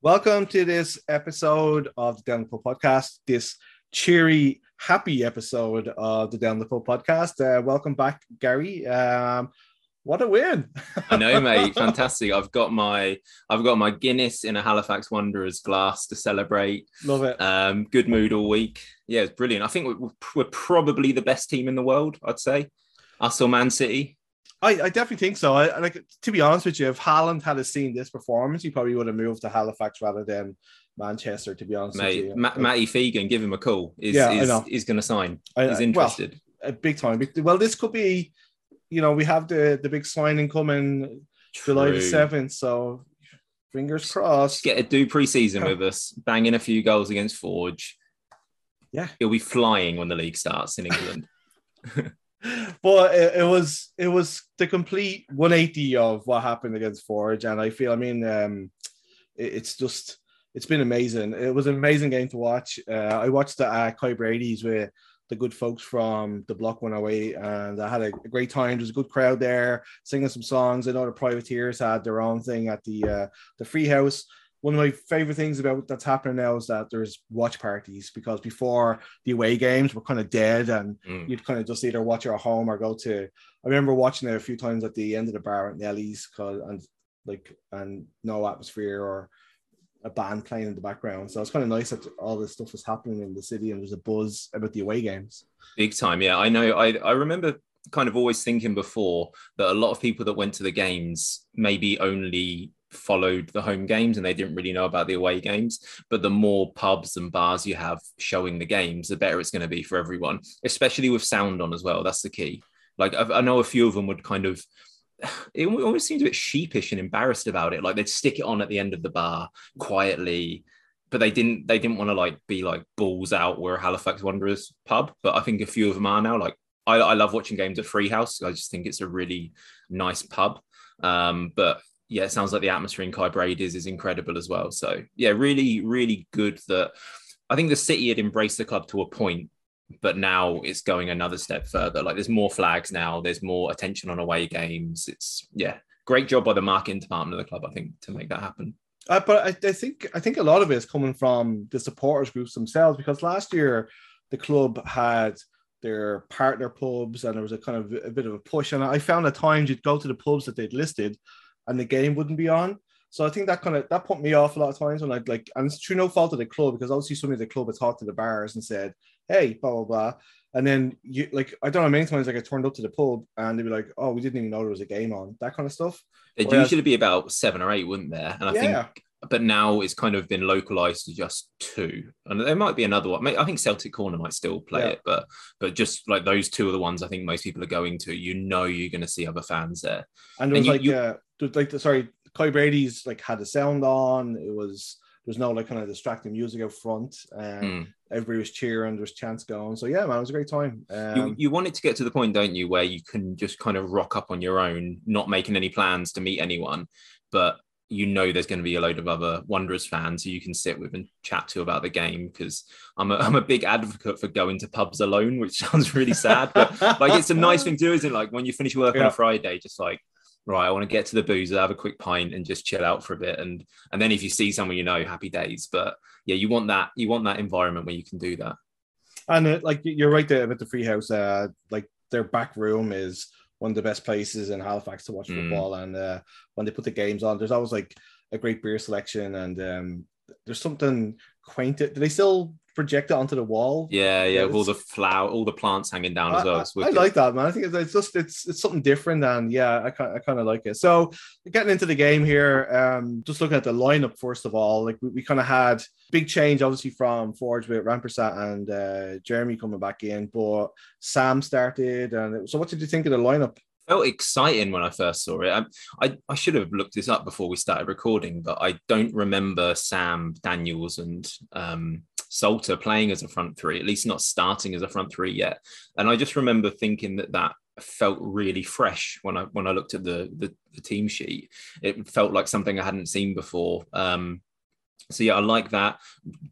Welcome to this episode of the Down the Pub podcast. This cheery, happy episode of the Down the Pub podcast. Uh, welcome back, Gary. Um, what a win! I know, mate. Fantastic. I've got my I've got my Guinness in a Halifax Wanderers glass to celebrate. Love it. Um, good mood all week. Yeah, it's brilliant. I think we're, we're probably the best team in the world. I'd say us or Man City. I, I definitely think so. I like to be honest with you, if Haaland had seen this performance, he probably would have moved to Halifax rather than Manchester. To be honest, mate, with you. Ma- Matty Fegan, give him a call. Is yeah, is, is going to sign. I, He's interested. Well, big time. Well, this could be. You know, we have the the big signing coming True. July the seventh. So fingers crossed. Get a do preseason with us, banging a few goals against Forge. Yeah, he'll be flying when the league starts in England. but it, it, was it was the complete 180 of what happened against Forge, and I feel I mean um, it, it's just it's been amazing. It was an amazing game to watch. Uh, I watched the uh, Kai Brady's with the good folks from the Block 108, and I had a, great time. There was a good crowd there singing some songs. I know the Privateers had their own thing at the uh, the Free House one of my favorite things about that's happening now is that there's watch parties because before the away games were kind of dead and mm. you'd kind of just either watch it at home or go to I remember watching it a few times at the end of the bar at Nellie's cause and like and no atmosphere or a band playing in the background. So it's kind of nice that all this stuff is happening in the city and there's a buzz about the away games. Big time, yeah. I know I I remember kind of always thinking before that a lot of people that went to the games maybe only followed the home games and they didn't really know about the away games. But the more pubs and bars you have showing the games, the better it's going to be for everyone, especially with sound on as well. That's the key. Like I, know a few of them would kind of. It almost seems a bit sheepish and embarrassed about it. Like they'd stick it on at the end of the bar quietly, but they didn't. They didn't want to like be like balls out. We're Halifax Wanderers pub, but I think a few of them are now. Like I, I love watching games at Freehouse. I just think it's a really nice pub. Um, but yeah, it sounds like the atmosphere in Kai Brady's is incredible as well. So yeah, really, really good that I think the city had embraced the club to a point, but now it's going another step further. Like there's more flags now, there's more attention on away games. It's yeah, great job by the marketing department of the club, I think, to make that happen. Uh, but I, I think I think a lot of it is coming from the supporters groups themselves because last year the club had their partner pubs and there was a kind of a bit of a push and I found at times you'd go to the pubs that they'd listed and the game wouldn't be on. So I think that kind of that put me off a lot of times when I'd like, and it's true no fault of the club because obviously somebody at the club had talked to the bars and said, "Hey, blah blah blah," and then you like I don't know many times like I turned up to the pub and they'd be like, "Oh, we didn't even know there was a game on," that kind of stuff. It'd Whereas, usually be about seven or eight, wouldn't there? And I yeah. think but now it's kind of been localized to just two and there might be another one i think celtic corner might still play yeah. it but but just like those two are the ones i think most people are going to you know you're going to see other fans there and it was and you, like you, uh, like the, sorry Kai Brady's like had the sound on. It was there's no like kind of distracting music out front. and mm. Everybody was cheering. There was chants going. So yeah, man, it was a great time. Um, you, you want it to get to the point, don't you, where you can just kind of rock up on your own, not making any plans to meet anyone, but you know there's going to be a load of other Wanderers fans who you can sit with and chat to about the game because I'm a, I'm a big advocate for going to pubs alone, which sounds really sad, but like it's a nice thing to do, isn't it? Like when you finish work yeah. on a Friday, just like right, I want to get to the booze, have a quick pint, and just chill out for a bit. And and then if you see someone you know, happy days. But yeah, you want that you want that environment where you can do that. And uh, like you're right there with the free house. Uh, like their back room is one of the best places in Halifax to watch mm. football. And uh, when they put the games on, there's always like a great beer selection, and um, there's something quaint. Do they still project it onto the wall. Yeah, yeah, with all the flower, all the plants hanging down I, as well. I- I like that, man. I think it's, it's just it's it's something different, and yeah, I kind I kind of like it. So getting into the game here, um, just looking at the lineup first of all, like we, we kind of had big change, obviously from Forge with Rampersad and uh, Jeremy coming back in, but Sam started, and it- so what did you think of the lineup? felt exciting when I first saw it. I, I, I should have looked this up before we started recording, but I don't remember Sam Daniels and um, Salter playing as a front three, at least not starting as a front three yet. And I just remember thinking that that felt really fresh when I when I looked at the the, the team sheet. It felt like something I hadn't seen before. Um, so yeah, I like that.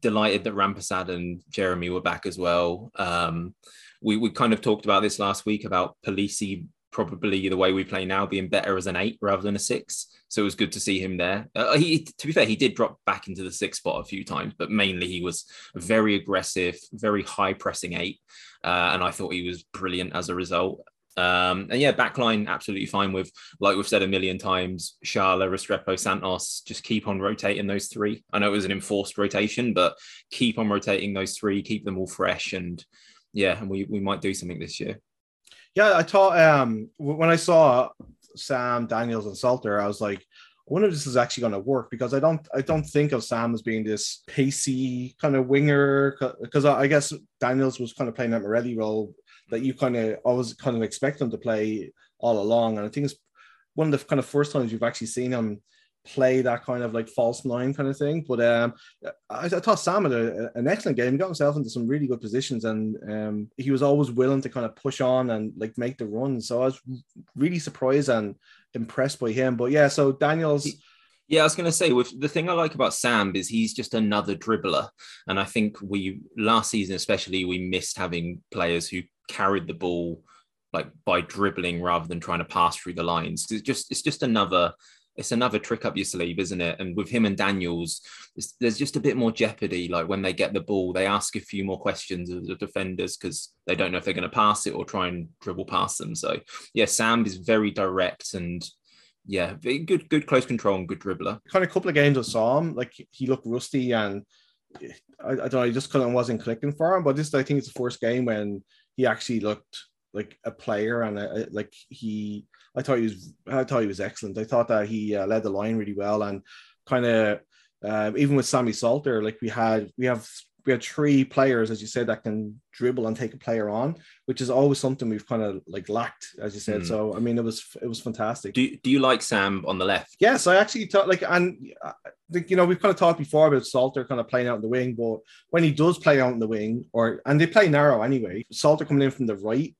Delighted that Rampersad and Jeremy were back as well. Um, we we kind of talked about this last week about Polisi probably the way we play now being better as an eight rather than a six. So it was good to see him there. Uh, he, to be fair, he did drop back into the six spot a few times, but mainly he was very aggressive, very high pressing eight, uh, and I thought he was brilliant as a result. Um, and yeah, backline absolutely fine with, like we've said a million times, Schaale, Restrepo, Santos. Just keep on rotating those three. I know it was an enforced rotation, but keep on rotating those three, keep them all fresh, and yeah, and we we might do something this year. Yeah, I thought um when I saw Sam Daniels and Salter, I was like, I wonder if this is actually going to work because I don't I don't think of Sam as being this pacey kind of winger because I, I guess Daniels was kind of playing that Morelli role that you kind of always kind of expect him to play all along, and I think it's one of the kind of first times you've actually seen him play that kind of like false nine kind of thing. But um, I, I thought Sam had a, an excellent game. He got himself into some really good positions, and um, he was always willing to kind of push on and like make the run. So I was really surprised and impressed by him. But yeah, so Daniels. Yeah, I was going to say, with the thing I like about Sam is he's just another dribbler, and I think we last season especially we missed having players who carried the ball like by dribbling rather than trying to pass through the lines. It's just it's just another it's another trick up your sleeve, isn't it? And with him and Daniels, there's just a bit more jeopardy. Like when they get the ball, they ask a few more questions of the defenders because they don't know if they're going to pass it or try and dribble past them. So yeah, Sam is very direct and yeah, good, good close control and good dribbler. Kind of couple of games I saw him, like he looked rusty and I, I don't know, he just kind of wasn't clicking for him. But this, I think, it's the first game when he actually looked like a player and a, like he I thought he was I thought he was excellent. I thought that he uh, led the line really well and kind of uh, even with Sammy Salter, like we had we have we had three players, as you said, that can dribble and take a player on, which is always something we've kind of like lacked, as you said. Mm. So I mean, it was it was fantastic. Do do you like Sam on the left? Yes, I actually thought like, and uh, like, you know, we've kind of talked before about Salter kind of playing out in the wing, but when he does play out in the wing, or and they play narrow anyway, Salter coming in from the right,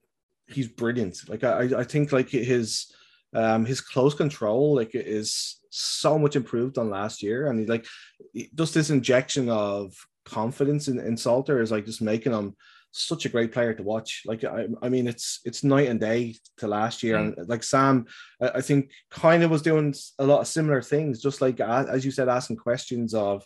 he's brilliant. Like I, I think like his um his close control like is so much improved on last year, and he like just this injection of confidence in, in Salter is like just making him such a great player to watch. Like I, I mean, it's it's night and day to last year, Mm. and like Sam, I, I think kind of was doing a lot of similar things, just like as you said, asking questions of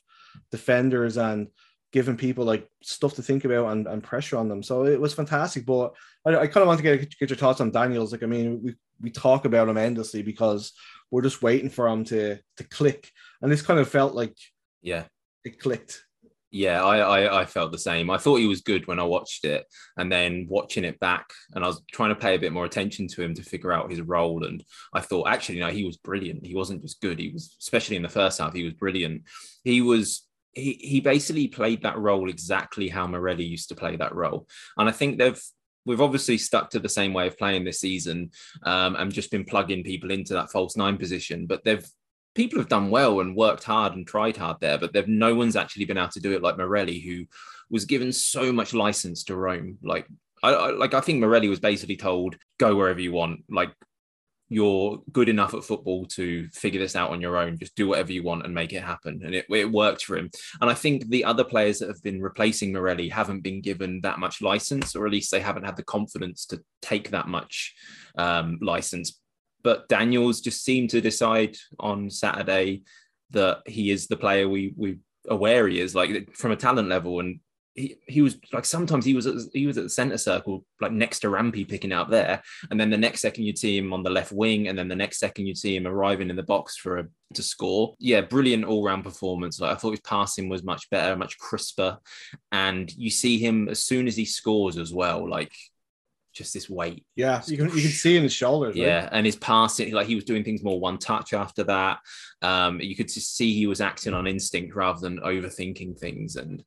defenders and giving people like stuff to think about and, and pressure on them. So it was fantastic. But I, I kind of want to get get your thoughts on Daniels. Like I mean, we we talk about him endlessly because we're just waiting for him to to click, and this kind of felt like Yeah. it clicked. Yeah, I, I I felt the same. I thought he was good when I watched it, and then watching it back, and I was trying to pay a bit more attention to him to figure out his role. And I thought, actually, no, he was brilliant. He wasn't just good. He was, especially in the first half, he was brilliant. He was. He, he basically played that role exactly how Morelli used to play that role, and I think they've we've obviously stuck to the same way of playing this season, um, and just been plugging people into that false nine position. But they've people have done well and worked hard and tried hard there, but they've no one's actually been able to do it like Morelli, who was given so much license to roam. Like I, I like I think Morelli was basically told, go wherever you want. Like you're good enough at football to figure this out on your own. Just do whatever you want and make it happen. And it, it worked for him. And I think the other players that have been replacing Morelli haven't been given that much license, or at least they haven't had the confidence to take that much um, license. But Daniels just seemed to decide on Saturday that he is the player we we aware he is, like from a talent level. And he, he was like sometimes he was at, he was at the center circle like next to Rampy picking up there, and then the next second you'd see him on the left wing, and then the next second you'd see him arriving in the box for a to score. Yeah, brilliant all round performance. Like I thought his passing was much better, much crisper, and you see him as soon as he scores as well. Like just this weight. Yeah, you can you can see in his shoulders. Yeah, right? and his passing, like he was doing things more one touch after that. Um, you could just see he was acting on instinct rather than overthinking things, and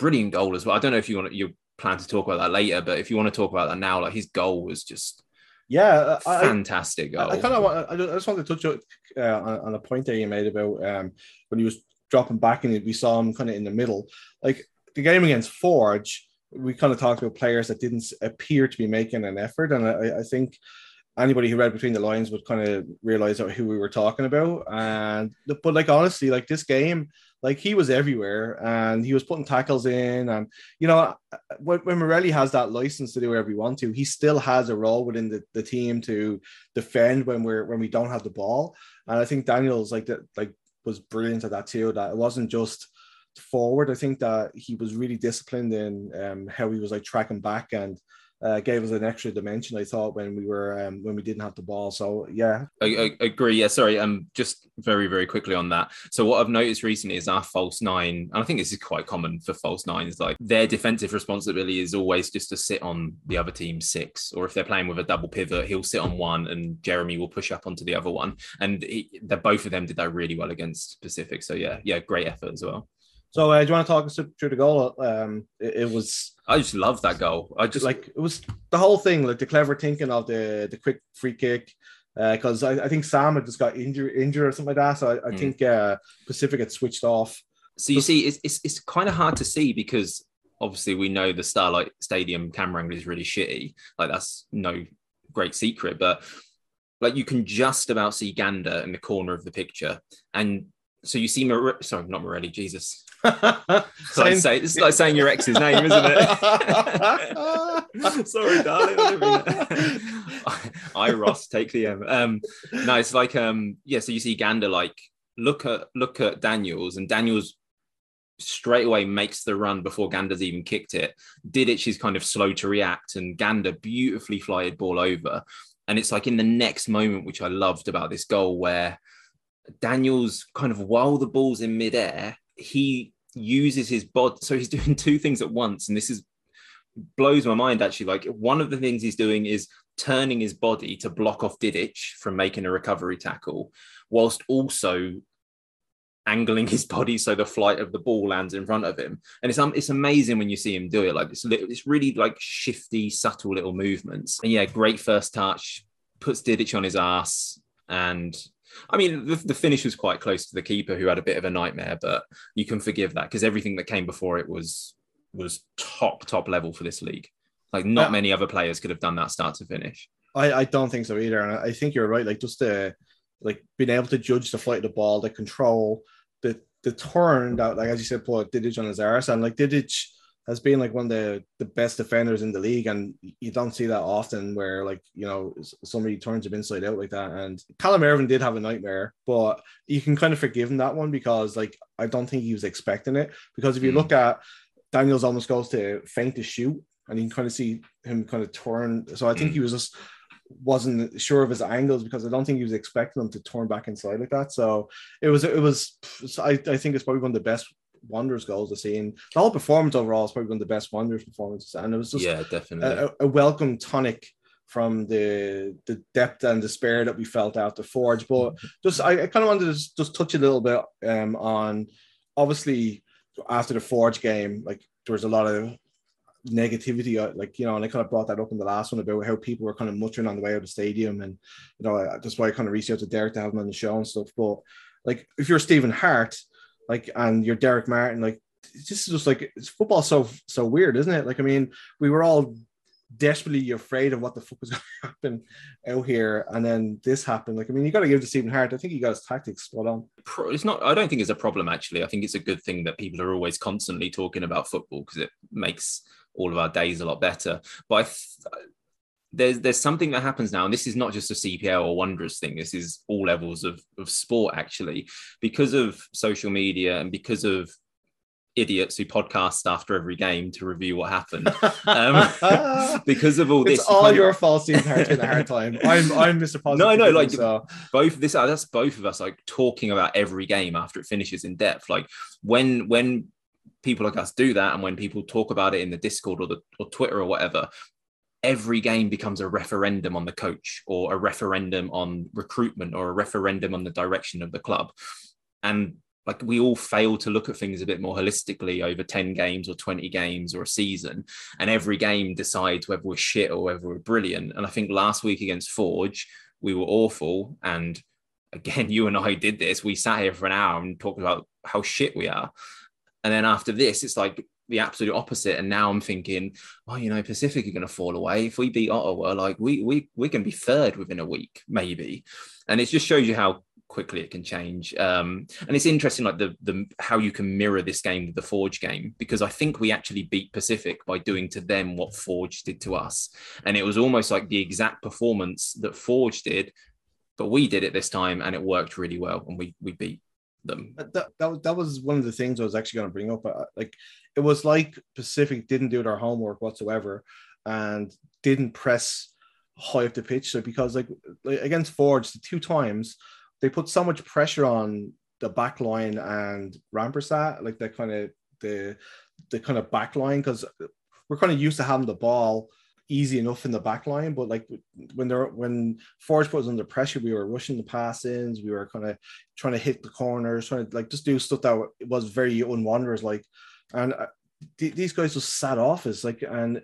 brilliant goal as well. I don't know if you want you plan to talk about that later, but if you want to talk about that now, like his goal was just yeah, I, fantastic goal. I, I kind of want. I just want to touch uh, on, on a point that you made about um, when he was dropping back and we saw him kind of in the middle, like the game against Forge. We kind of talked about players that didn't appear to be making an effort, and I, I think anybody who read between the lines would kind of realize who we were talking about. And but like honestly, like this game, like he was everywhere and he was putting tackles in. And you know, when, when Morelli has that license to do whatever he wants to, he still has a role within the, the team to defend when we're when we don't have the ball. And I think Daniels like that like was brilliant at that too. That it wasn't just forward. I think that he was really disciplined in um, how he was like tracking back and uh, gave us an extra dimension. I thought when we were um, when we didn't have the ball. So yeah, I, I agree. Yeah, sorry. Um, just very very quickly on that. So what I've noticed recently is our false nine, and I think this is quite common for false nines. Like their defensive responsibility is always just to sit on the other team's six, or if they're playing with a double pivot, he'll sit on one, and Jeremy will push up onto the other one. And he, both of them did that really well against Pacific. So yeah, yeah, great effort as well. So uh, do you want to talk us through the goal? Um, it, it, was. I just love that goal. I just like it was the whole thing, like the clever thinking of the the quick free kick. Because uh, I, I, think Sam had just got injured, injured or something like that. So I, I mm. think uh, Pacific had switched off. So you see, it's, it's, it's kind of hard to see because obviously we know the Starlight Stadium camera angle is really shitty. Like that's no great secret, but like you can just about see Gander in the corner of the picture, and so you see, Mar- sorry, not Morelli, Jesus. It's, like say, it's like saying your ex's name, isn't it? sorry, darling. I, I, Ross, take the M. Um, no, it's like um, yeah. So you see Gander like look at look at Daniels, and Daniels straight away makes the run before Gander's even kicked it. Did it? She's kind of slow to react, and Gander beautifully flyed ball over. And it's like in the next moment, which I loved about this goal, where Daniels kind of while the ball's in midair, he uses his body. So he's doing two things at once. And this is blows my mind actually. Like one of the things he's doing is turning his body to block off Didic from making a recovery tackle, whilst also angling his body so the flight of the ball lands in front of him. And it's um, it's amazing when you see him do it. Like it's it's really like shifty, subtle little movements. And yeah, great first touch, puts Didic on his ass, and I mean, the, the, finish was quite close to the keeper, who had a bit of a nightmare, but you can forgive that because everything that came before it was was top top level for this league. Like not yeah. many other players could have done that start to finish. I, I don't think so either, and I think you're right. Like just the like being able to judge the flight of the ball, the control, the the turn that like as you said, put Didic on his arse, and like Didic has been like one of the, the best defenders in the league, and you don't see that often where like you know somebody turns him inside out like that. And Callum Irving did have a nightmare, but you can kind of forgive him that one because like I don't think he was expecting it. Because if you mm. look at Daniels almost goes to feint to shoot, and you can kind of see him kind of turn. So I think mm. he was just wasn't sure of his angles because I don't think he was expecting him to turn back inside like that. So it was it was I, I think it's probably one of the best Wanderers goals I've seen. The whole performance overall is probably one of the best Wanderers performances, and it was just yeah, definitely a, a welcome tonic from the the depth and despair that we felt out the forge. But just I, I kind of wanted to just, just touch a little bit um, on obviously after the forge game, like there was a lot of negativity, uh, like you know, and I kind of brought that up in the last one about how people were kind of muttering on the way out of the stadium, and you know, that's why I kind of reached out to Derek to have him on the show and stuff. But like, if you're Stephen Hart, like and you're Derek Martin, like this is just like football so so weird, isn't it? Like I mean, we were all desperately afraid of what the fuck was going to happen out here, and then this happened. Like I mean, you got to give to Stephen Hart. I think he got his tactics spot on. It's not. I don't think it's a problem actually. I think it's a good thing that people are always constantly talking about football because it makes all of our days a lot better. But I, there's there's something that happens now, and this is not just a CPL or Wanderers thing. This is all levels of, of sport actually, because of social media and because of idiots who podcast after every game to review what happened. Um, because of all this, it's all your fault. Stephen Hart's having a hard time. I'm I'm Mr. Positive. No, no, like so. both this uh, that's both of us like talking about every game after it finishes in depth. Like when when people like us do that, and when people talk about it in the Discord or the or Twitter or whatever, every game becomes a referendum on the coach or a referendum on recruitment or a referendum on the direction of the club. And like we all fail to look at things a bit more holistically over 10 games or 20 games or a season. And every game decides whether we're shit or whether we're brilliant. And I think last week against Forge, we were awful. And again, you and I did this. We sat here for an hour and talked about how shit we are. And then after this, it's like the absolute opposite. And now I'm thinking, oh, you know, Pacific are going to fall away. If we beat Ottawa, like we we we can be third within a week, maybe. And it just shows you how quickly it can change. Um, and it's interesting, like the the how you can mirror this game with the Forge game, because I think we actually beat Pacific by doing to them what Forge did to us, and it was almost like the exact performance that Forge did, but we did it this time, and it worked really well, and we we beat them. That, that, that was one of the things I was actually going to bring up. Uh, like, it was like Pacific didn't do their homework whatsoever and didn't press high up the pitch. So because like, like against Forge, the two times they put so much pressure on the back line and Rampersad, like that kind of the the kind of back line because we're kind of used to having the ball easy enough in the back line, but like when they're when Forge was under pressure, we were rushing the pass-ins, we were kind of trying to hit the corners, trying to like just do stuff that was very unwanderers like, and uh, th- these guys just sat off us like, and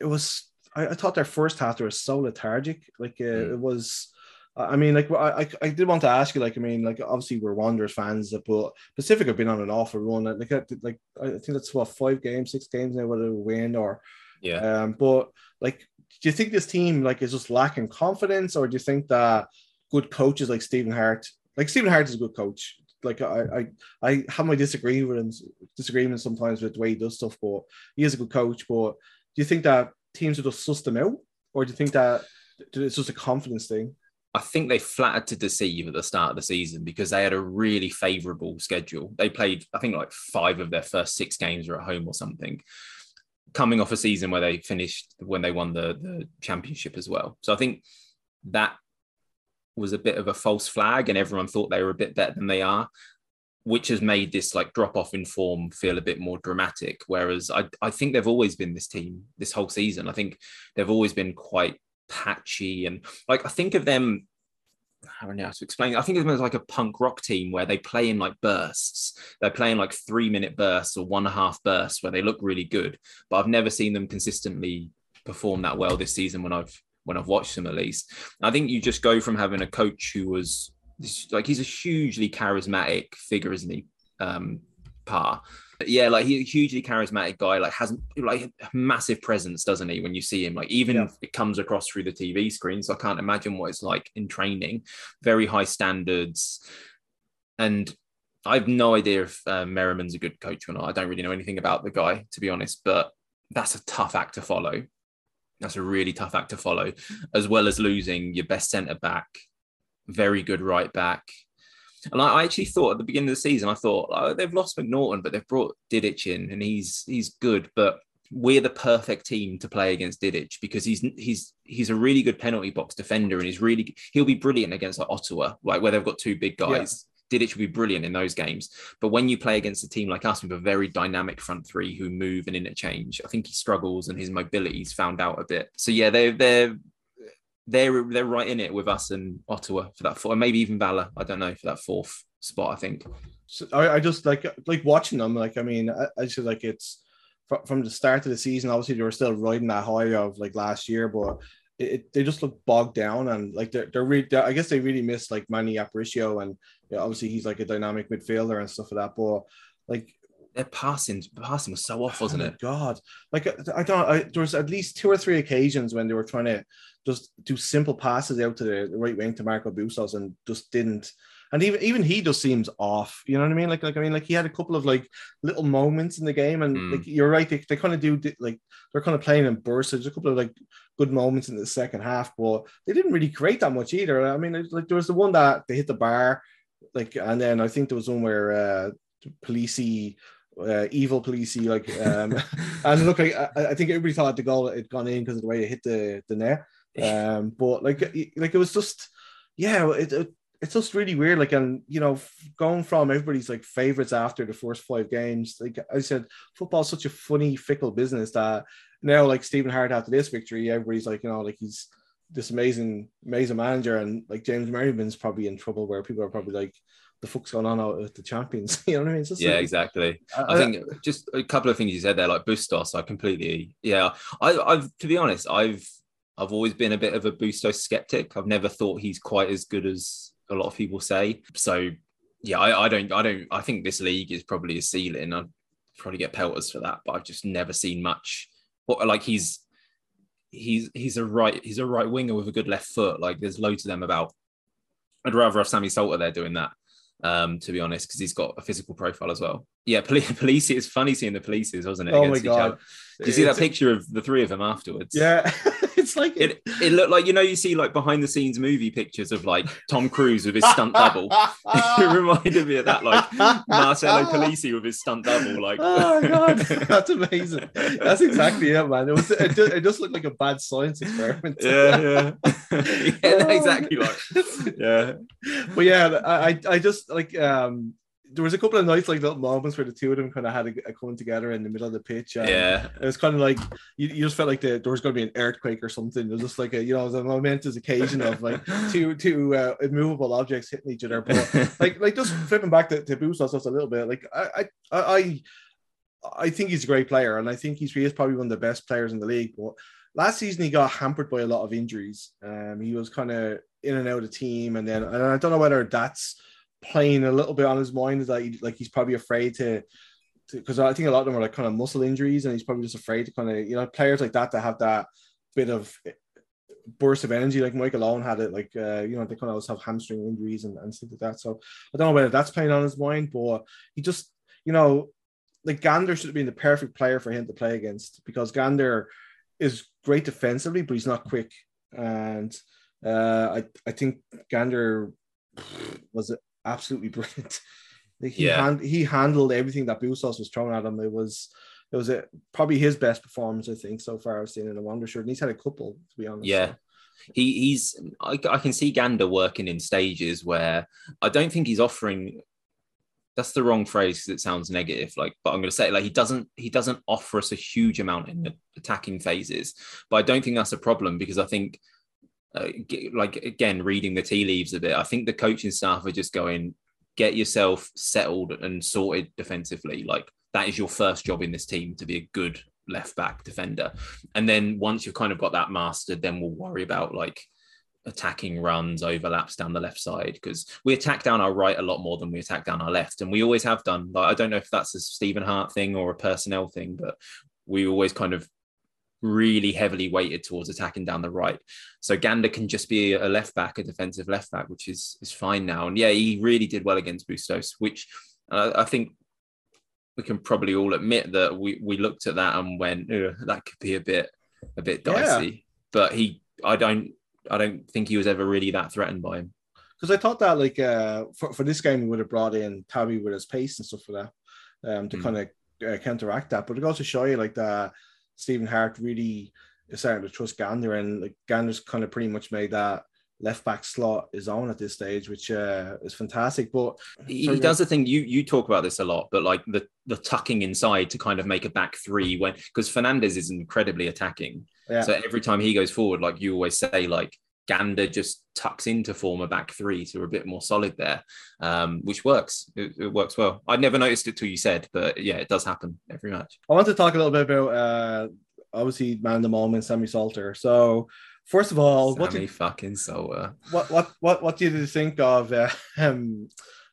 it was I, I, thought their first half they were so lethargic, like uh, mm. it was. I mean, like I, I did want to ask you, like I mean, like obviously we're Wanderers fans, but Pacific have been on an awful run. Like, like I think that's what five games, six games now, whether they win or yeah. Um, but like, do you think this team like is just lacking confidence, or do you think that good coaches like Stephen Hart, like Stephen Hart is a good coach. Like I, I, I have my disagreements, disagreements sometimes with the way he does stuff, but he is a good coach. But do you think that teams will just suss them out, or do you think that it's just a confidence thing? I think they flattered to deceive at the start of the season because they had a really favourable schedule. They played, I think, like five of their first six games were at home or something coming off a season where they finished when they won the, the championship as well. So I think that was a bit of a false flag, and everyone thought they were a bit better than they are, which has made this like drop off in form feel a bit more dramatic. Whereas I, I think they've always been this team this whole season. I think they've always been quite patchy and like I think of them I don't know how to explain. I think it's like a punk rock team where they play in like bursts. They're playing like three minute bursts or one and a half bursts where they look really good. But I've never seen them consistently perform that well this season when I've when I've watched them at least. I think you just go from having a coach who was like he's a hugely charismatic figure, isn't he? Um, Yeah, like he's a hugely charismatic guy. Like has like massive presence, doesn't he? When you see him, like even yeah. it comes across through the TV screen. So I can't imagine what it's like in training. Very high standards, and I have no idea if uh, Merriman's a good coach or not. I don't really know anything about the guy, to be honest. But that's a tough act to follow. That's a really tough act to follow, as well as losing your best centre back, very good right back, and I, I actually thought at the beginning of the season, I thought oh, they've lost MacNaughton, but they've brought Didic in, and he's he's good. But we're the perfect team to play against Didic because he's he's he's a really good penalty box defender, and he's really he'll be brilliant against like Ottawa, like where they've got two big guys. Yeah. Didic will be brilliant in those games. But when you play against a team like us with a very dynamic front three who move and interchange, I think he struggles and his mobility's found out a bit. So yeah, they're they're they're they're right in it with us and Ottawa for that fourth, maybe even Valor. I don't know for that fourth spot. I think. So I, I just like like watching them. Like I mean, I, I just like it's from the start of the season. Obviously, they were still riding that high of like last year, but it, it, they just look bogged down and like they're they're, really, they're I guess they really miss like Manny Aparicio and yeah, obviously he's like a dynamic midfielder and stuff like that. But like their passing passing was so off, wasn't oh it? God, like I don't. I, there was at least two or three occasions when they were trying to just do simple passes out to the right wing to Marco Bustos and just didn't. And even even he just seems off. You know what I mean? Like like I mean like he had a couple of like little moments in the game, and mm. like you're right, they, they kind of do like they're kind of playing in bursts. There's a couple of like good moments in the second half, but they didn't really create that much either. I mean, like there was the one that they hit the bar, like, and then I think there was one where uh Polisi uh, evil Polisi like um and look like I, I think everybody thought the goal had gone in because of the way it hit the the net. Um but like like it was just yeah it, it it's just really weird like and you know going from everybody's like favorites after the first five games like i said football's such a funny fickle business that now like stephen hart after this victory everybody's like you know like he's this amazing amazing manager and like james merriman's probably in trouble where people are probably like the fuck's going on out with the champions? You know what i mean? Yeah like, exactly. I, I, think just a couple of things you said there like bustos i completely yeah. I i've to be honest i've i've always been a bit of a bustos skeptic. I've never thought he's quite as good as a lot of people say. So yeah I, I don't i don't i think this league is probably a ceiling. I'd probably get pelters for that but i've just never seen much. What like he's he's he's a right he's a right winger with a good left foot. Like there's loads of them about. I'd rather have Sammy Salter there doing that, um, to be honest, because he's got a physical profile as well. Yeah, police, police. It's funny seeing the polices, wasn't it? Oh my god! Did you see that picture of the three of them afterwards? Yeah. it's like it, it looked like you know you see like behind the scenes movie pictures of like Tom Cruise with his stunt double. it reminded me of that like Marcello Polisi with his stunt double. Like oh my god, that's amazing. That's exactly it, man. It was it just, it just looked like a bad science experiment. yeah, yeah, yeah, exactly like yeah. But yeah, I I just like um there was a couple of nice like little moments where the two of them kind of had a, a coming together in the middle of the pitch. yeah, it was kind of like you, you just felt like the, there was going to be an earthquake or something. It was just like a you know it was a momentous occasion of like two two uh, immovable objects hitting each other. But like like just flipping back to, to Bustos just a little bit. Like I I I I think he's a great player, and I think he's he is probably one of the best players in the league. But last season he got hampered by a lot of injuries. Um, he was kind of in and out of team, and then and I don't know whether that's playing a little bit on his mind is like he's probably afraid to because I think a lot of them are like kind of muscle injuries, and he's probably just afraid to kind of you know players like that that have that bit of burst of energy. Like Michael Owen had it, like uh, you know they kind of always have hamstring injuries and, and stuff like that. So I don't know whether that's playing on his mind, but he just you know like Gander should have been the perfect player for him to play against because Gander is great defensively, but he's not quick, and uh, I I think Gander was absolutely brilliant. he yeah. hand, he handled everything that Bustos was throwing at him. It was it was a, probably his best performance, I think, so far I've seen in a Wonder Shirt. And he's had a couple, to be honest. Yeah. So. He, he's I, I can see Gander working in stages where I don't think he's offering that's the wrong phrase because it sounds negative like but i'm going to say like he doesn't he doesn't offer us a huge amount in the attacking phases but i don't think that's a problem because i think uh, like again reading the tea leaves a bit i think the coaching staff are just going get yourself settled and sorted defensively. Like that is your first job in this team to be a good left back defender. And then once you've kind of got that mastered then we'll worry about like attacking runs overlaps down the left side because we attack down our right a lot more than we attack down our left. And we always have done like i don't know if that's a stephen hart thing or a personnel thing but we always kind of really heavily weighted towards attacking down the right. So Gander can just be a left back, a defensive left back, which is is fine now. And yeah, he really did well against Bustos, which uh, I think we can probably all admit that we we looked at that and went, that could be a bit a bit dicey. Yeah. But he, I don't, I don't think he was ever really that threatened by him. Because I thought that like uh, for for this game we would have brought in Tabby with his pace and stuff for that um, to mm. kind of uh, counteract that. But it goes to show you like that Stephen Hart really is starting to trust Gander, and like Gander's kind of pretty much made that left back slot his own at this stage, which uh, is fantastic. But he does the thing you you talk about this a lot, but like the the tucking inside to kind of make a back three when because Fernandez is incredibly attacking. Yeah. So every time he goes forward, like you always say, like Gander just tucks into form a back three, so we're a bit more solid there, um, which works. It, it, works well. I'd never noticed it till you said, but yeah, it does happen every match. I want to talk a little bit about uh, obviously man of the moment, Sammy Salter. So first of all, Sammy what did, fucking Salter. What what what what did you think of? Uh, um,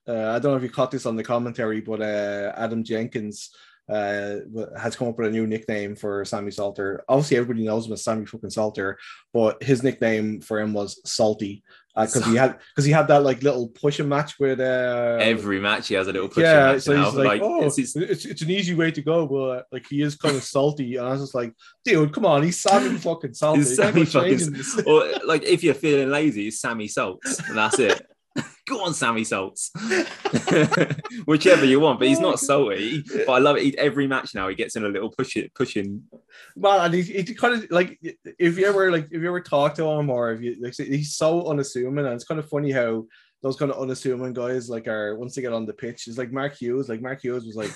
uh, I don't know if you caught this on the commentary, but uh, Adam Jenkins uh, has come up with a new nickname for Sammy Salter. Obviously, everybody knows him as Sammy fucking Salter, but his nickname for him was Salty because uh, he had because he had that like little pushing match with uh, every match he has a little pushing yeah, match. So he's like, like oh, it's, it's, it's, an easy way to go, but like he is kind of salty, and I was just like, dude, come on, he's Sammy fucking Salty. Sammy fucking, or like if you're feeling lazy, it's Sammy Salts, and that's it. Go on, Sammy Salts. Whichever you want, but he's not oh, salty. But I love it. He, every match now he gets in a little push it, pushing. Man, and he, he kind of like if you ever like if you ever talk to him or if you like he's so unassuming and it's kind of funny how those kind of unassuming guys like are once they get on the pitch, it's like Mark Hughes. Like Mark Hughes was like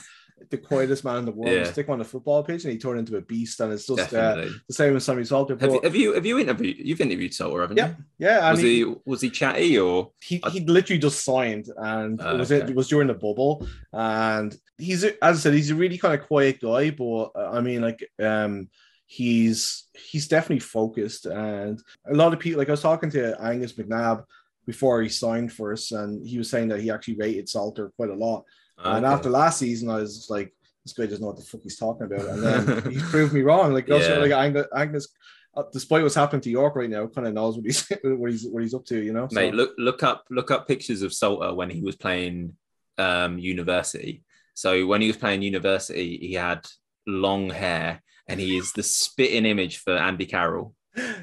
the quietest man in the world. Yeah. Stick him on the football pitch and he turned into a beast. And it's just uh, the same as Sammy Salter. Have you, have you have you interviewed you've interviewed Salter, haven't you? Yeah, yeah. Was he, he, was he chatty or he he literally just signed and uh, it was okay. it, it was during the bubble and he's as I said he's a really kind of quiet guy, but uh, I mean like um he's he's definitely focused and a lot of people like I was talking to Angus McNabb before he signed for us and he was saying that he actually rated Salter quite a lot Okay. And after last season, I was like, this guy doesn't know what the fuck he's talking about. And then he proved me wrong. Like, also, like Angus, uh, despite what's happening to York right now, kind of knows what he's what he's what he's up to. You know, mate. So, look look up look up pictures of Salter when he was playing um, university. So when he was playing university, he had long hair, and he is the spitting image for Andy Carroll.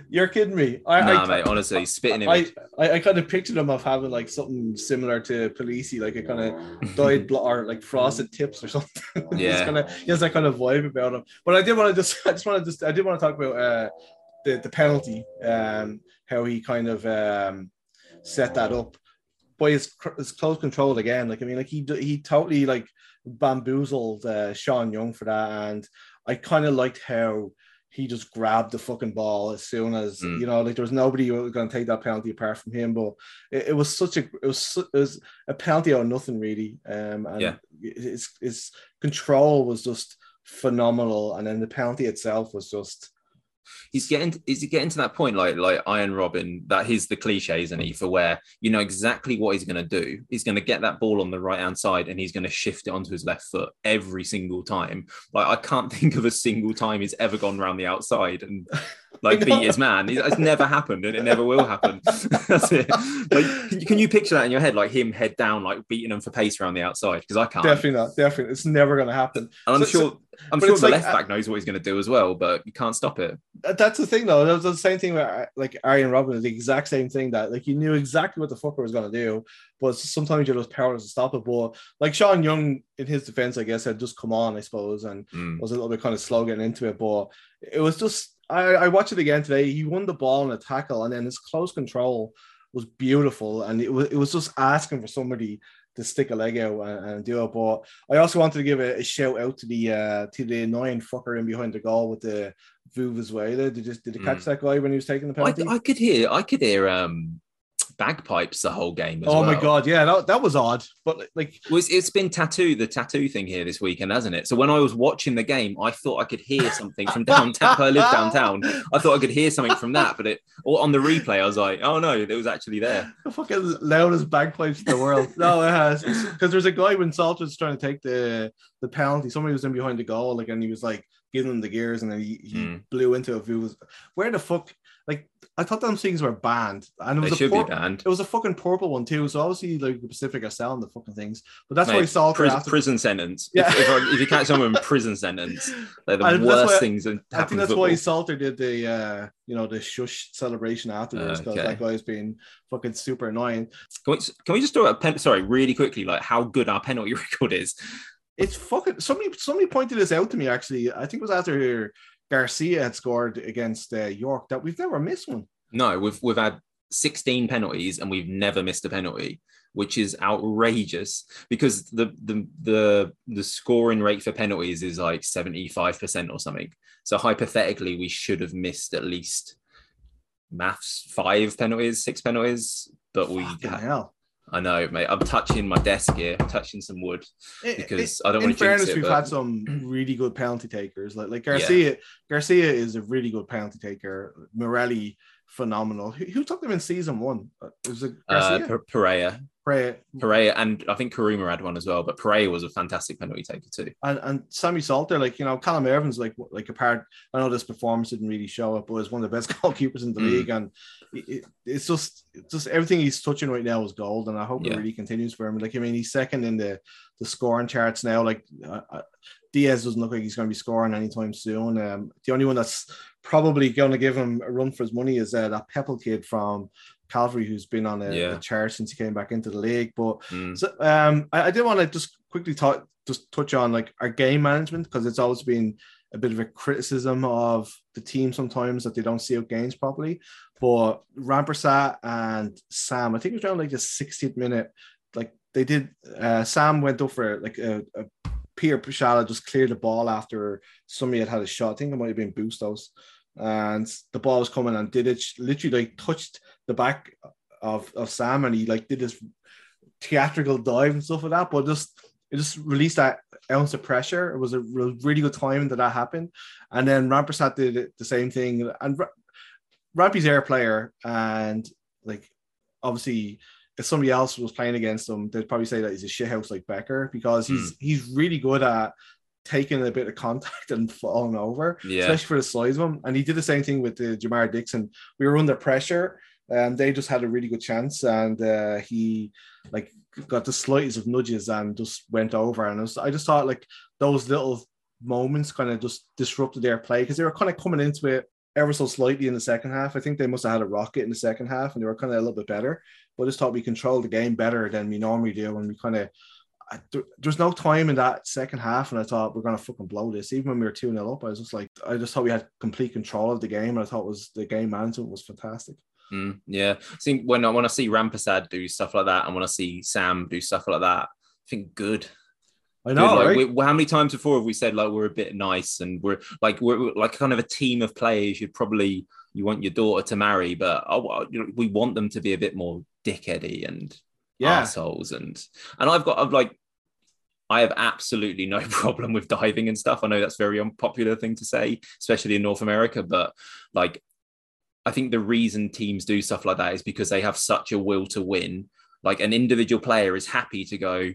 You're kidding me. I, nah, I, mate, honestly, spitting I, I, I, kind of pictured him of having like something similar to Polisi, like a kind of dyed bl- or like frosted tips or something. Yeah, kind of he has that kind of vibe about him. But I did want to just, I just want to just, I did want to talk about uh, the the penalty, um, how he kind of um set that up by his his close control again. Like I mean, like he he totally like bamboozled uh, Sean Young for that, and I kind of liked how he just grabbed the fucking ball as soon as mm. you know, like there was nobody who was going to take that penalty apart from him. But it, it was such a it was, it was a penalty or nothing really. Um, and yeah. his his control was just phenomenal, and then the penalty itself was just he's getting is he getting to that point like like Arjen Robben that he's the cliche, isn't he? For where you know exactly what he's going to do. He's going to get that ball on the right hand side and he's going to shift it onto his left foot every single time. Like I can't think of a single time he's ever gone around the outside and like beat his man. It's never happened and it never will happen. That's it. Like, can, can, you picture that in your head, like him head down, like beating him for pace around the outside? Because I can't. Definitely not. Definitely, it's never going to happen. And I'm so, sure. So, I'm sure the like, left back knows what he's going to do as well, but you can't stop it. That's the thing, though. That was the same thing with like Arjen Robben. The exact same thing that like you knew exactly what the fucker was going to do, but sometimes you're just powerless to stop it. But like Sean Young, in his defense, I guess had just come on, I suppose, and mm. was a little bit kind of slow getting into it. But it was just I, I watched it again today. He won the ball in a tackle, and then his close control was beautiful, and it was it was just asking for somebody to stick a leg out and, and do it. But I also wanted to give a, a, shout out to the uh, to the annoying fucker in behind the goal with the Vuvuzela. Did you did you catch mm. that guy when he was taking the penalty? I, I could hear I could hear um bagpipes the whole game. oh well. my god, yeah, that, that was odd. But like, well, it's, it's been tattoo the tattoo thing here this weekend, hasn't it? So when I was watching the game, I thought I could hear something from downtown. I live downtown. I thought I could hear something from that, but it or on the replay, I was like, oh no, it was actually there. The fucking loudest bagpipes in the world. no, it has because there's a guy when Salt was trying to take the the penalty. Somebody was in behind the goal, like, and he was like giving him the gears, and then he, he mm. blew into a view. Where the fuck? Like I thought them things were banned, and it was they a should be banned. It was a fucking purple one too. So obviously, like the Pacific are selling the fucking things, but that's Mate, why Salter prison, after... prison sentence. Yeah, if, if, if, you catch someone in prison sentence, they're the worst why, things. I think that's why Salter did the uh, you know the shush celebration afterwards because okay. that guy's been fucking super annoying. Can we, can we just throw a pen? Sorry, really quickly, like how good our penalty record is. It's fucking somebody. Somebody pointed this out to me actually. I think it was after Garcia had scored against uh, York that we've never missed one. No, we've we've had 16 penalties and we've never missed a penalty, which is outrageous because the the the the scoring rate for penalties is like 75% or something. So hypothetically, we should have missed at least maths five penalties, six penalties, but we hell. I know, mate. I'm touching my desk here, I'm touching some wood because it, I don't want to. In fairness, it, we've but... had some really good penalty takers. Like like Garcia, yeah. Garcia is a really good penalty taker. Morelli, phenomenal. Who, who took them in season one? It was a uh, Garcia? Uh, Pereira. Pereira. Pereira, and I think Karuma had one as well, but Pereira was a fantastic penalty taker too. And and Sammy Salter, like you know, Callum Irving's like like a part. I know this performance didn't really show up, but was one of the best goalkeepers in the mm. league, and it, it's just it's just everything he's touching right now is gold, and I hope yeah. it really continues for him. Like I mean, he's second in the the scoring charts now. Like uh, Diaz doesn't look like he's going to be scoring anytime soon. Um, the only one that's probably going to give him a run for his money is uh, that Pepple kid from Cavalry, who's been on a, Yeah. a chart since he came back into the league. But Mm. so, um, I, I did want to just quickly talk, just touch on like our game management because it's always been a bit of a criticism of the team sometimes that they don't see out games properly. But Rampersad and Sam, I think it was around like the 60th minute, like they did. Uh, Sam went up for like a, a Peter Schaale just cleared the ball after somebody had had a shot. I think it might have been Bustos. And the ball was coming and did it literally like touched the back of, of Sam and he like did this theatrical dive and stuff like that. But just it just released that ounce of pressure. It was a really good time that that happened. And then Rampersad did it, the same thing. And Ra- Rampy's air player and like obviously if somebody else was playing against him, they'd probably say that he's a shithouse like Becker because he's hmm. he's really good at taking a bit of contact and falling over, Yeah. especially for the size of him. And he did the same thing with the Jamar Dixon. We were under pressure, and they just had a really good chance, and uh, he like got the slightest of nudges and just went over. And was, I just thought like those little moments kind of just disrupted their play because they were kind of coming into it ever so slightly in the second half. I think they must have had a rocket in the second half and they were kind of a little bit better. But I just thought we controlled the game better than we normally do. And we kind of, I, there, there's no time in that second half. And I thought we're going to fucking blow this. Even when we were 2 0 up, I was just like, I just thought we had complete control of the game. And I thought was the game management was fantastic. Mm, yeah. I think when I want to see Rampersad do stuff like that and when I see Sam do stuff like that, I think good. I know, like, right? we- how many times before have we said like we're a bit nice and we're like we're, like kind of a team of players you'd probably you want your daughter to marry, but oh, well, you know, we want them to be a bit more dickheady and yeah. assholes and and I've got I've like I have absolutely no problem with diving and stuff. I know that's a very unpopular thing to say, especially in North America, but like I think the reason teams do stuff like that is because they have such a will to win. Like an individual player is happy to go,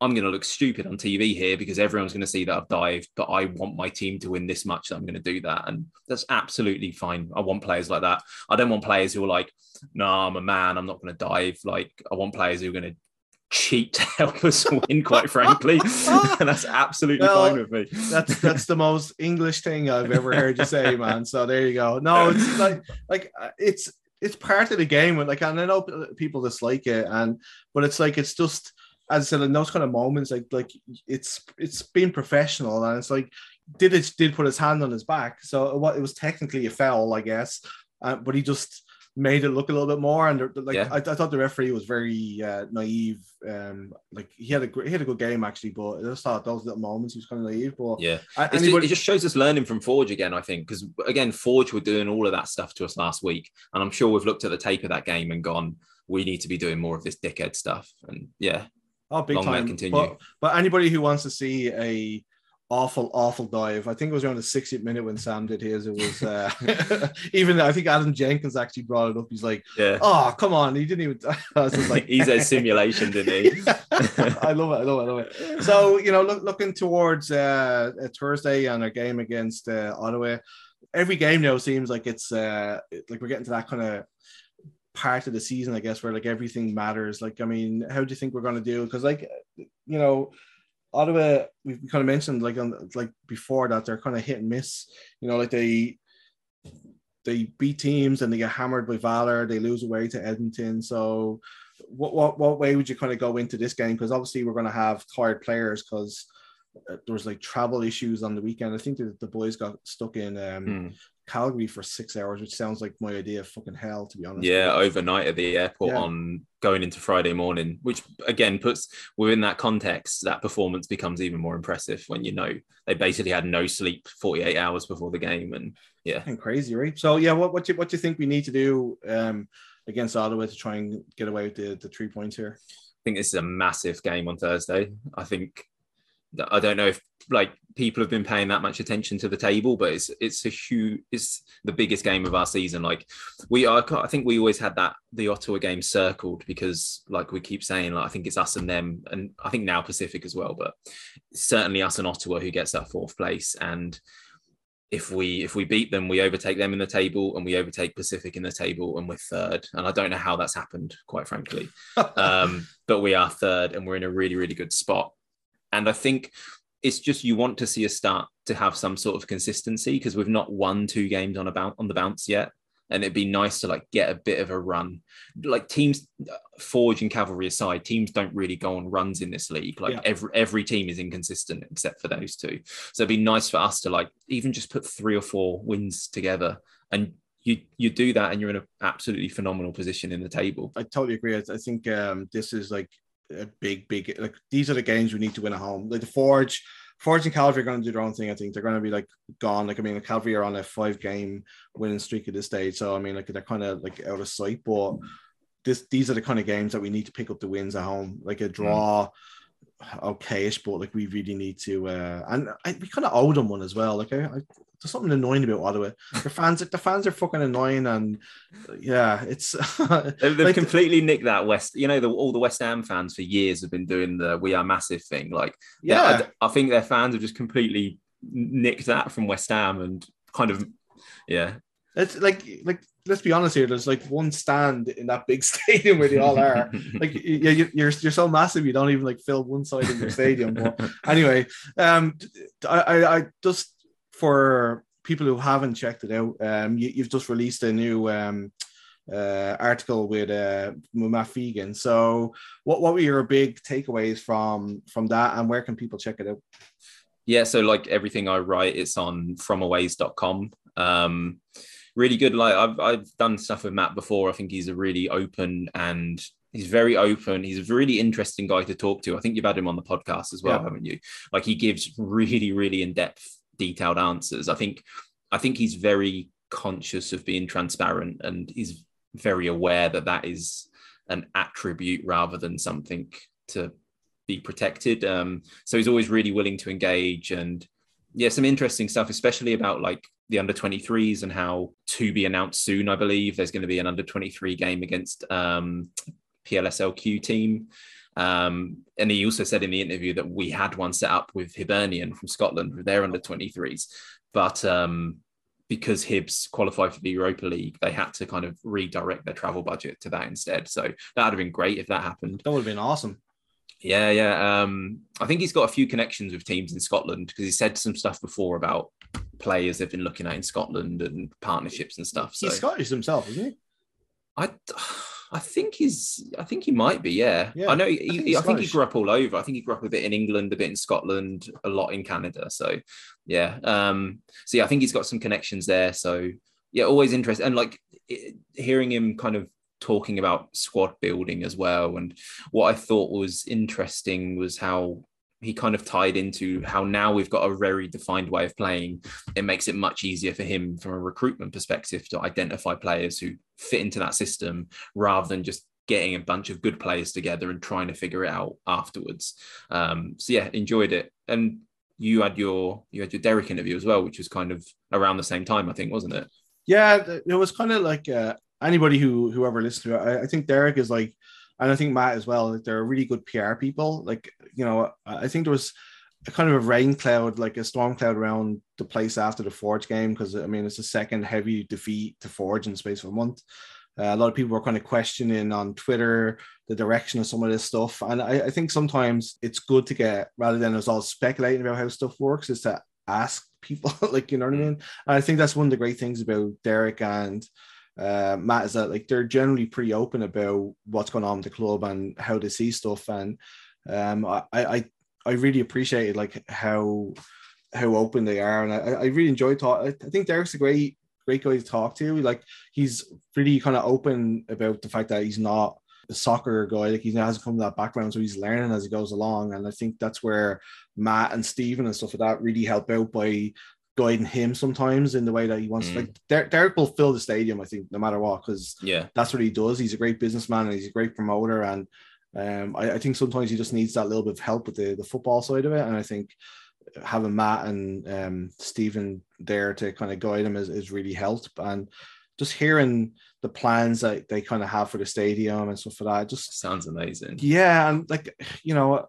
I'm going to look stupid on TV here because everyone's going to see that I've dived, but I want my team to win this much. So I'm going to do that. And that's absolutely fine. I want players like that. I don't want players who are like, no, I'm a man. I'm not going to dive. Like, I want players who are going to cheat to help us win, quite frankly. and that's absolutely Well, fine with me. that's that's the most English thing I've ever heard you say, man. So there you go. No, it's like like uh, it's it's part of the game. And like and I know people dislike it, and but it's like it's just as I said in those kind of moments, like like it's it's being professional, and it's like did it did put his hand on his back, so what it was technically a foul, I guess, uh, but he just made it look a little bit more and like Yeah. I, I thought the referee was very uh, naive um like he had a great he had a good game actually but I just thought those little moments he was kind of naive but Yeah. I- It's just, it just shows us learning from Forge again, I think, because again, Forge were doing all of that stuff to us last week, and I'm sure we've looked at the tape of that game and gone, we need to be doing more of this dickhead stuff. And yeah, Oh, big time. continue. But, but anybody who wants to see a awful, awful dive, I think it was around the 60th minute when Sam did his. It was uh, even I think Adam Jenkins actually brought it up. He's like, yeah, "Oh, come on!" He didn't even. I was just like, he's a simulation, didn't he? I love it. I love it. I love it. So you know, look, looking towards uh, uh, Thursday and our game against uh, Ottawa. Every game now seems like it's uh, like we're getting to that kind of part of the season, I guess, where like everything matters. Like, I mean, how do you think we're going to do? Because like, you know, Ottawa, we've kind of mentioned like on like before that they're kind of hit and miss. You know, like they they beat teams and they get hammered by Valor. They lose away to Edmonton. So, what what what way would you kind of go into this game? Because obviously we're going to have tired players because there was like travel issues on the weekend. I think that the boys got stuck in um, Hmm. Calgary for six hours, which sounds like my idea of fucking hell, to be honest. Yeah, overnight at the airport Yeah. on going into Friday morning, which again puts within that context, that performance becomes even more impressive when you know they basically had no sleep 48 hours before the game. And yeah, Fucking crazy, right? So yeah, what what do you what do you think we need to do um, against Ottawa to try and get away with the, the three points here? I think this is a massive game on Thursday. I think I don't know if like people have been paying that much attention to the table, but it's it's a huge it's the biggest game of our season. Like we are, I think we always had that the Ottawa game circled because like we keep saying, like I think it's us and them, and I think now Pacific as well, but certainly us and Ottawa who gets that fourth place and. If we if we beat them, we overtake them in the table, and we overtake Pacific in the table, and we're third. And I don't know how that's happened, quite frankly um, but we are third and we're in a really, really good spot. And I think it's just you want to see us start to have some sort of consistency because we've not won two games on a bounce on the bounce yet. and it'd be nice to like get a bit of a run. Like teams, Forge and Cavalry aside, teams don't really go on runs in this league. Like Yeah. every every team is inconsistent except for those two. So it'd be nice for us to like even just put three or four wins together, and you you do that, and you're in an absolutely phenomenal position in the table. I totally agree. I, I think um, this is like a big, big like these are the games we need to win at home. Like the Forge, Forge and Cavalry are going to do their own thing. I think they're going to be like gone. Like I mean, the Cavalry are on a five game winning streak at this stage, so I mean, like they're kind of like out of sight. But this these are the kind of games that we need to pick up the wins at home. Like a draw, okayish, but like we really need to. uh And I, we kind of owe them one as well. Like I, I there's something annoying about Ottawa. The fans, the fans are fucking annoying, and yeah, it's They've, Like- completely nicked that West. You know, the, all the West Ham fans for years have been doing the "We Are Massive" thing. Like, yeah. yeah, I, I think their fans have just completely nicked that from West Ham and kind of, yeah, It's like like let's be honest here. There's like one stand in that big stadium where they all are. Like yeah, you- you're you're so massive you don't even like fill one side of your stadium. But anyway, um, I I, I just for people who haven't checked it out, um, you, you've just released a new um. Uh, article with uh Matt Fegan. So, what what were your big takeaways from from that, and where can people check it out? yeah. So like everything I write, it's on fromaways.com. Um, really good. Like I've I've done stuff with Matt before. I think he's a really open and he's very open. He's a really interesting guy to talk to. I think you've had him on the podcast as well, Yeah. haven't you? Like he gives really, really in-depth, detailed answers. I think I think he's very conscious of being transparent and he's very aware that that is an attribute rather than something to be protected. Um, so he's always really willing to engage and yeah, some interesting stuff, especially about like the under 23s and how to be announced soon. I believe there's going to be an under 23 game against um, PLSLQ team. Um, and he also said in the interview that we had one set up with Hibernian from Scotland their under 23s, but um, because Hibs qualified for the Europa League, they had to kind of redirect their travel budget to that instead. So that would have been great if that happened. That would have been awesome. Yeah, yeah. Um, I think he's got a few connections with teams in Scotland because he said some stuff before about players they've been looking at in Scotland and partnerships and stuff. So He's Scottish himself, isn't he? I, I think he's, I think he might be. Yeah, Yeah, I know. He, think I, think he grew up all over. I think he grew up a bit in England, a bit in Scotland, a lot in Canada. So yeah. Um, so yeah, I think he's got some connections there. So yeah, always interesting and like it, hearing him kind of talking about squad building as well. And what I thought was interesting was how he kind of tied into how now we've got a very defined way of playing. It makes it much easier for him from a recruitment perspective to identify players who fit into that system rather than just getting a bunch of good players together and trying to figure it out afterwards. Um, so yeah, enjoyed it. And you had your you had your Derek interview as well, which was kind of around the same time, I think, wasn't it? Yeah, it was kind of like uh, anybody who whoever listened to it. I, I think Derek is like, and I think Matt as well. Like they're really good PR people. Like you know, I think there was a kind of a rain cloud, like a storm cloud around the place after the Forge game because I mean it's the second heavy defeat to Forge in the space of a month. Uh, a lot of people were kind of questioning on Twitter the direction of some of this stuff, and I, I think sometimes it's good to get rather than us all speculating about how stuff works, is to ask people, like you know what I mean. And I think that's one of the great things about Derek and uh, Matt is that like they're generally pretty open about what's going on with the club and how they see stuff. And um, I, I I really appreciated like how how open they are, and I, I really enjoy talk. I think Derek's a great great guy to talk to. Like he's really kind of open about the fact that he's not a soccer guy. Like he hasn't come from that background, so he's learning as he goes along. And I think that's where Matt and Stephen and stuff like that really help out by guiding him sometimes in the way that he wants. Mm. Like Der- Derek will fill the stadium, I think, no matter what, because Yeah. that's what he does. He's a great businessman and he's a great promoter. And um, I, I think sometimes he just needs that little bit of help with the, the football side of it. And I think having Matt and um, Stephen there to kind of guide him is, is really helped. And just hearing the plans that they kind of have for the stadium and stuff like that, just Sounds amazing. yeah, and like you know,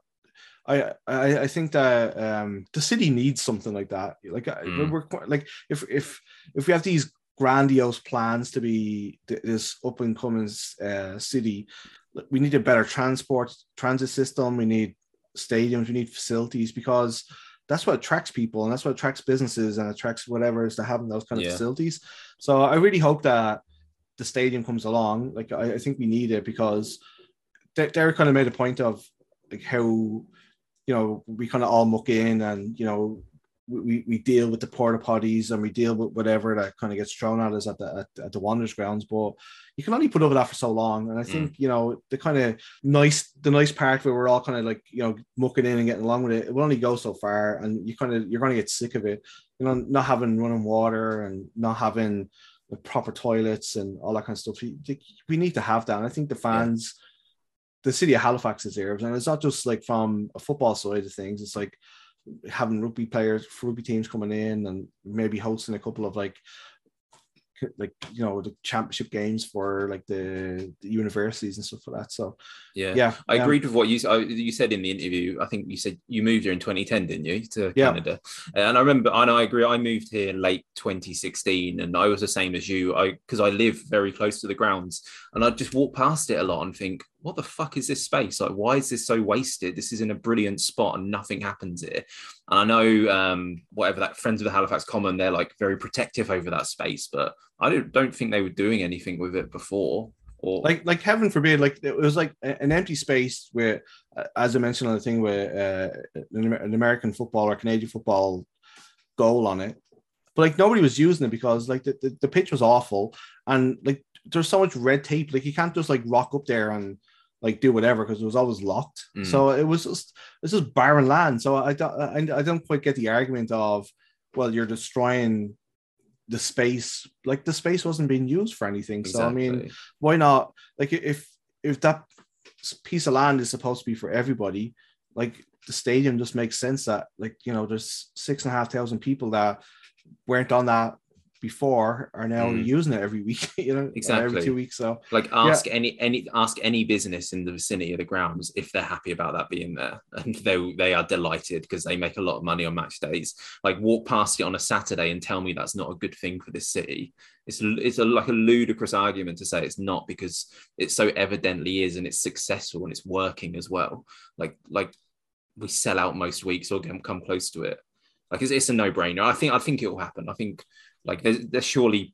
I I, I think that um, the city needs something like that. Like Mm. we're quite, like if if if we have these grandiose plans to be th- this up and coming uh, city, we need a better transport transit system. We need stadiums. We need facilities because that's what attracts people and that's what attracts businesses and attracts whatever is to having those kind of Yeah. facilities. So I really hope that the stadium comes along. Like I, I think we need it because Derek kind of made a point of like how you know we kind of all muck in and you know we, we deal with the porta potties and we deal with whatever that kind of gets thrown at us at the at, at the Wanderers grounds, but you can only put up with that for so long. And I mm. think you know the kind of nice the nice part where we're all kind of like you know mucking in and getting along with it, it will only go so far, and you kind of you're going to get sick of it. You know, not having running water and not having the proper toilets and all that kind of stuff. We, we need to have that. And I think the fans, the city of Halifax deserves, and it's not just like from a football side of things. It's like having rugby players, rugby teams coming in, and maybe hosting a couple of like, like you know, the championship games for like the, the universities and stuff like that. So Yeah. yeah, I um, agreed with what you I- you said in the interview. I think you said you moved here in 2010, didn't you, to Yeah. Canada? And I remember, and I agree. I moved here late 2016, and I was the same as you. I because I live very close to the grounds, and I just walk past it a lot and think, what the fuck is this space? Like, why is this so wasted? This is in a brilliant spot, and nothing happens here. And I know, um, whatever that Friends of the Halifax Common, they're like very protective over that space, but I don't don't think they were doing anything with it before. Or like like heaven forbid like it was like an empty space where uh, as i mentioned on the thing where uh, an, an american football or canadian football goal on it but like nobody was using it because like the, the, the pitch was awful and like there's so much red tape like you can't just like rock up there and like do whatever because it was always locked. Mm. so it was just this is barren land. So i don't I, I don't quite get the argument of well you're destroying the space. Like the space wasn't being used for anything. So i mean why not? Like if if that piece of land is supposed to be for everybody like the stadium just makes sense that like you know there's six and a half thousand people that weren't on that before are now Mm. using it every week you know or every two weeks so like ask any any ask any business in the vicinity of the grounds if they're happy about that being there. And they they are delighted because they make a lot of money on match days. Like walk past it on a saturday and tell me that's not a good thing for this city. It's it's a, like a ludicrous argument to say it's not because it so evidently is and it's successful and it's working as well. Like like we sell out most weeks or come come close to it. Like it's, it's a no-brainer. I think i think it will happen. I think like there's, there's surely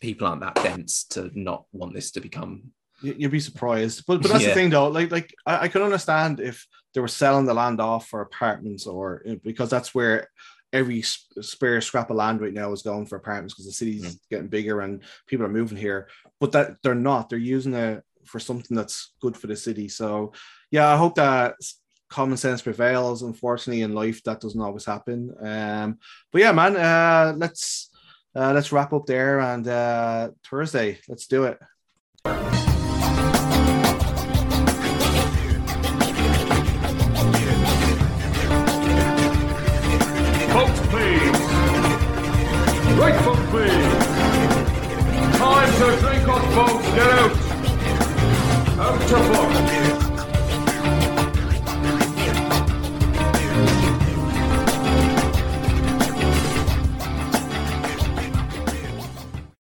people aren't that dense to not want this to become you- you'd be surprised. But but that's Yeah. the thing though. Like like I, I can understand if they were selling the land off for apartments or because that's where every spare scrap of land right now is going for apartments because the city's Mm. getting bigger and people are moving here. But that they're not. They're using it for something that's good for the city. So yeah i hope that common sense prevails unfortunately in life. That doesn't always happen. Um but yeah man uh let's uh, let's wrap up there and uh thursday let's do it Vote, please. Right foot, please. Time to drink or vote. Get out. Out to vote.